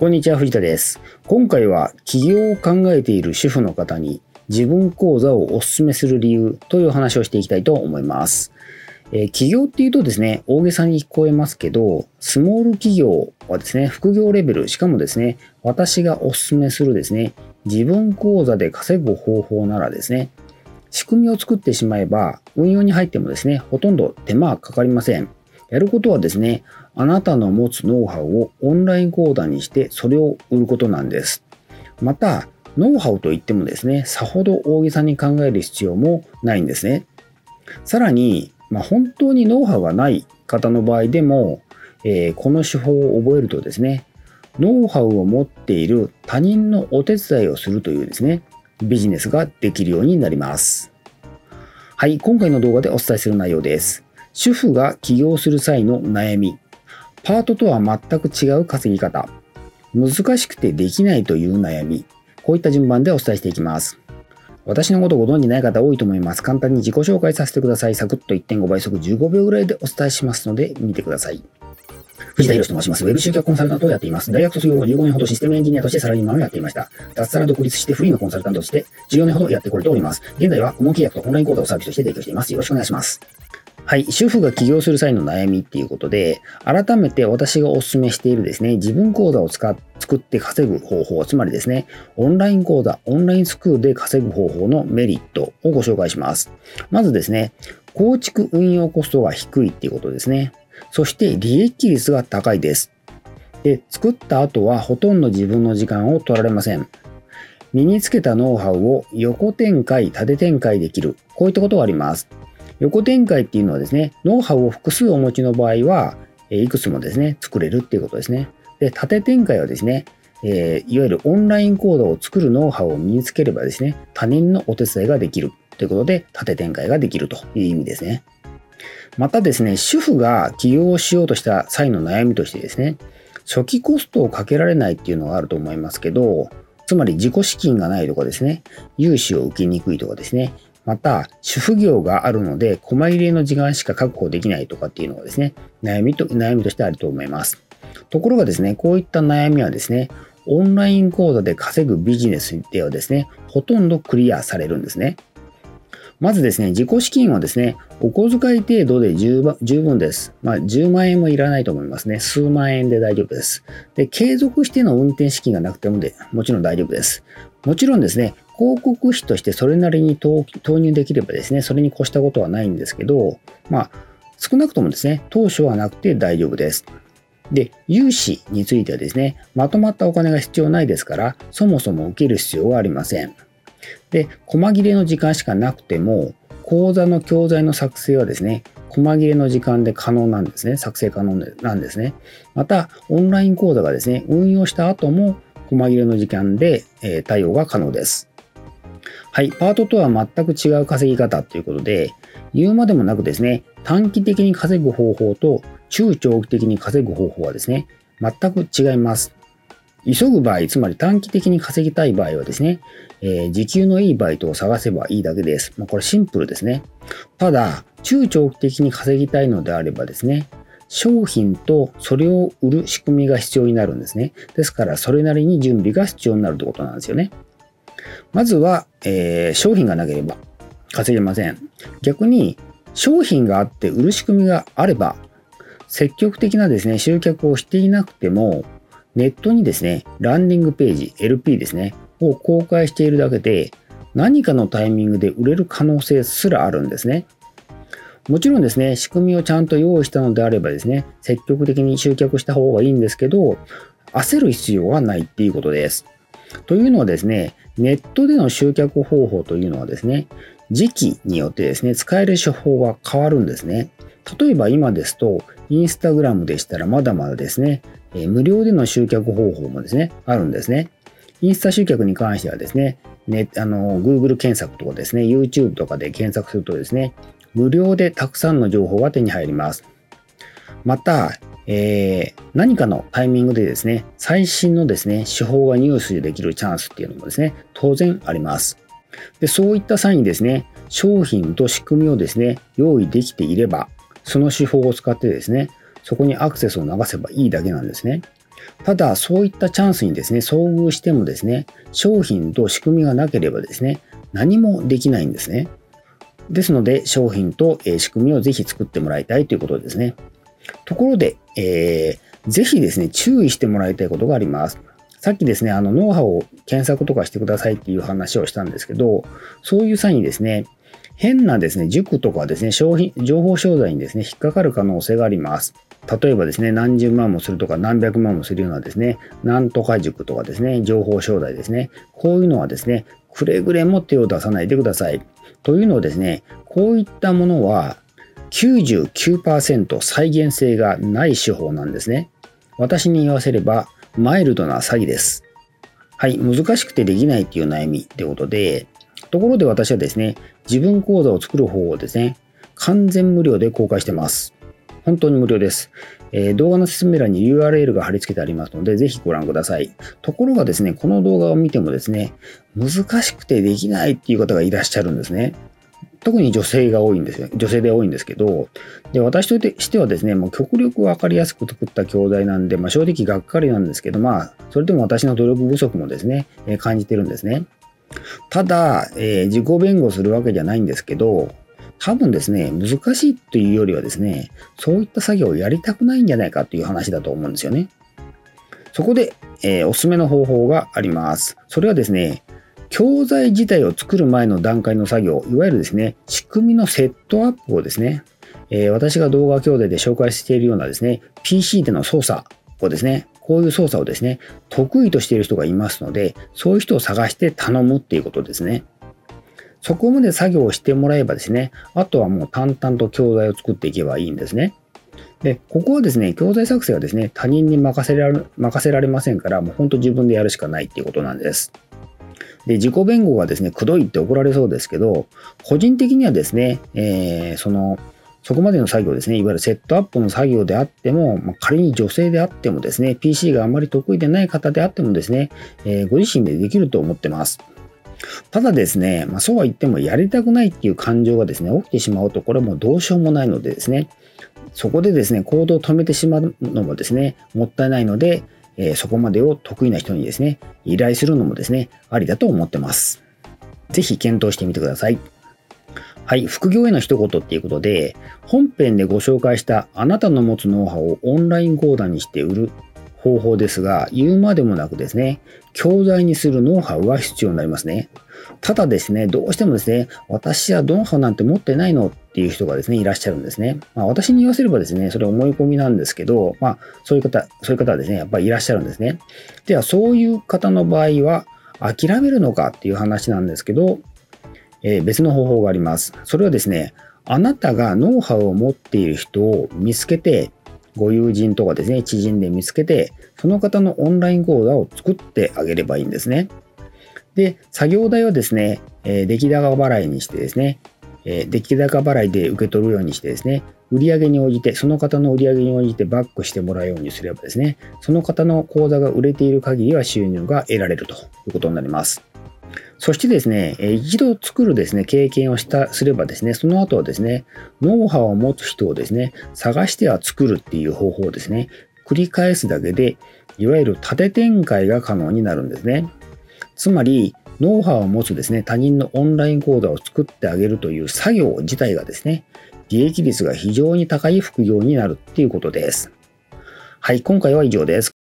こんにちは、藤田です。今回は起業を考えている主婦の方に自分講座をお勧めする理由という話をしていきたいと思います。えー起業っていうとですね、大げさに聞こえますけど、スモール企業はですね、副業レベル、しかもですね、私がお勧めするですね、自分講座で稼ぐ方法ならですね、仕組みを作ってしまえば、運用に入ってもですね、ほとんど手間はかかりません。やることはですね、あなたの持つノウハウをオンライン講座にしてそれを売ることなんです。また、ノウハウといってもですね、さほど大げさに考える必要もないんですね。さらに、まあ、本当にノウハウがない方の場合でも、えーこの手法を覚えるとですね、ノウハウを持っている他人のお手伝いをするというですね、ビジネスができるようになります。はい、今回の動画でお伝えする内容です。主婦が起業する際の悩み。パートとは全く違う稼ぎ方。難しくてできないという悩み。こういった順番でお伝えしていきます。私のことご存じない方多いと思います。簡単に自己紹介させてください。サクッと1.5倍速15秒ぐらいでお伝えしますので見てください。藤田博と申します。ウェブ集客コンサルタントをやっています。大学卒業後15年ほどシステムエンジニアとしてサラリーマンをやっていました。脱サラ独立してフリーのコンサルタントとして14年ほどやってこれております。現在は顧問契約とオンライン講座をサービスとして提供しています。よろしくお願いします。はい。主婦が起業する際の悩みっていうことで、改めて私がお勧めしているですね、自分講座を使っ作って稼ぐ方法、つまりですね、オンライン講座、オンラインスクールで稼ぐ方法のメリットをご紹介します。まずですね、構築運用コストが低いっていうことですね。そして利益率が高いです。で、作った後はほとんど自分の時間を取られません。身につけたノウハウを横展開、縦展開できる。こういったことがあります。横展開っていうのはですね、ノウハウを複数お持ちの場合は、いくつもですね、作れるっていうことですね。で、縦展開はですね、えーいわゆるオンライン講座を作るノウハウを身につければですね、他人のお手伝いができるということで、縦展開ができるという意味ですね。またですね、主婦が起業をしようとした際の悩みとしてですね、初期コストをかけられないっていうのがあると思いますけど、つまり自己資金がないとかですね、融資を受けにくいとかですね、また、主婦業があるので、細入れの時間しか確保できないとかっていうのがですね、悩みと、悩みとしてあると思います。ところがですね、こういった悩みはですね、オンライン講座で稼ぐビジネスではですね、ほとんどクリアされるんですね。まずですね、自己資金はですね、お小遣い程度で十分です。まあ、10万円もいらないと思いますね。数万円で大丈夫です。で、継続しての運転資金がなくてもでもちろん大丈夫です。もちろんですね、広告費としてそれなりに投入できればですね、それに越したことはないんですけど、まあ、少なくともですね、当初はなくて大丈夫です。で、融資についてはですね、まとまったお金が必要ないですから、そもそも受ける必要はありません。で、細切れの時間しかなくても、講座の教材の作成はですね、細切れの時間で可能なんですね。作成可能なんですね。また、オンライン講座がですね、運用した後も、細切れの時間で、え対応が可能です。はい、パートとは全く違う稼ぎ方ということで、言うまでもなくですね、短期的に稼ぐ方法と中長期的に稼ぐ方法はですね、全く違います。急ぐ場合、つまり短期的に稼ぎたい場合はですね、えー時給のいいバイトを探せばいいだけです。まあ、これシンプルですね。ただ、中長期的に稼ぎたいのであればですね、商品とそれを売る仕組みが必要になるんですね。ですから、それなりに準備が必要になるということなんですよね。まずは、えー商品がなければ稼げません。逆に、商品があって売る仕組みがあれば、積極的なですね、集客をしていなくても、ネットにですね、ランディングページ、LP ですね、を公開しているだけで、何かのタイミングで売れる可能性すらあるんですね。もちろんですね、仕組みをちゃんと用意したのであればですね、積極的に集客した方がいいんですけど、焦る必要はないっていうことです。というのはですね、ネットでの集客方法というのはですね、時期によってですね、使える手法が変わるんですね。例えば今ですと、インスタグラムでしたらまだまだですね、え無料での集客方法もですね、あるんですね。インスタ集客に関してはですね、ねあの Google 検索とかですね、YouTube とかで検索するとですね、無料でたくさんの情報が手に入ります。また、えー何かのタイミングでですね、最新のですね、手法が入手できるチャンスっていうのもですね、当然あります。でそういった際にですね、商品と仕組みをですね、用意できていれば、その手法を使ってですね、そこにアクセスを流せばいいだけなんですね。ただ、そういったチャンスにですね、遭遇してもですね、商品と仕組みがなければですね、何もできないんですね。ですので、商品と仕組みをぜひ作ってもらいたいということですね。ところで、えー、ぜひですね、注意してもらいたいことがあります。さっきですね、あの、ノウハウを検索とかしてくださいっていう話をしたんですけど、そういう際にですね、変なですね、塾とかですね、商品、情報商材にですね、引っかかる可能性があります。例えばですね、何十万もするとか何百万もするようなですね、なんとか塾とかですね、情報商材ですね、こういうのはですね、くれぐれも手を出さないでください。というのはですね、こういったものは99%再現性がない手法なんですね。私に言わせれば、マイルドな詐欺です。はい、難しくてできないっていう悩みってことで、ところで私はですね、自分講座を作る方法をですね、完全無料で公開してます。本当に無料です。えー、動画の説明欄に URL が貼り付けてありますので、ぜひご覧ください。ところがですね、この動画を見てもですね、難しくてできないっていう方がいらっしゃるんですね。特に女性が多いんですよ。女性で多いんですけど、で私としてはですね、もう極力分かりやすく作った教材なんで、まあ、正直がっかりなんですけど、まあ、それでも私の努力不足もですね、え、感じてるんですね。ただ、えー、自己弁護するわけじゃないんですけど、多分ですね、難しいというよりはですね、そういった作業をやりたくないんじゃないかという話だと思うんですよね。そこで、えー、おすすめの方法があります。それはですね、教材自体を作る前の段階の作業、いわゆるですね、仕組みのセットアップをですね、えー、私が動画教材で紹介しているようなですね、PC での操作をですね、こういう操作をですね、得意としている人がいますので、そういう人を探して頼むっていうことですね。そこまで作業をしてもらえばですね、あとはもう淡々と教材を作っていけばいいんですね。で、ここはですね、教材作成はですね、他人に任せられ任せられませんから、もう本当自分でやるしかないっていうことなんです。で、自己弁護がですね、くどいって怒られそうですけど、個人的にはですね、えー、その、そこまでの作業ですね、いわゆるセットアップの作業であっても、まあ、仮に女性であってもですね、PC があまり得意でない方であってもですね、えー、ご自身でできると思ってます。ただですね、まあ、そうは言ってもやりたくないっていう感情がですね、起きてしまうと、これはもうどうしようもないのでですね、そこでですね、行動を止めてしまうのもですね、もったいないので、えー、そこまでを得意な人にですね、依頼するのもですね、ありだと思ってます。ぜひ検討してみてください。はい、副業への一言っていうことで、本編でご紹介したあなたの持つノウハウをオンライン講談にして売る方法ですが、言うまでもなくですね、教材にするノウハウが必要になりますね。ただですね、どうしてもですね、私はノウハなんて持ってないのっていう人がですね、いらっしゃるんですね。まあ、私に言わせればですね、それ思い込みなんですけど、まあ、そういう方、そういう方はですね、やっぱりいらっしゃるんですね。では、そういう方の場合は、諦めるのかっていう話なんですけど、えー、別の方法があります。それはですね、あなたがノウハウを持っている人を見つけて、ご友人とかですね、知人で見つけて、その方のオンライン講座を作ってあげればいいんですね。で、作業代はですね、えー、出来高払いにしてですね、えー、出来高払いで受け取るようにしてですね、売上に応じて、その方の売上に応じてバックしてもらうようにすればですね、その方の口座が売れている限りは収入が得られるということになります。そしてですね、一度作るですね、経験をしたすればですね、その後はですね、ノウハウを持つ人をですね、探しては作るっていう方法をですね、繰り返すだけで、いわゆる縦展開が可能になるんですね。つまり、ノウハウを持つですね、他人のオンライン講座を作ってあげるという作業自体がですね、利益率が非常に高い副業になるっていうことです。はい、今回は以上です。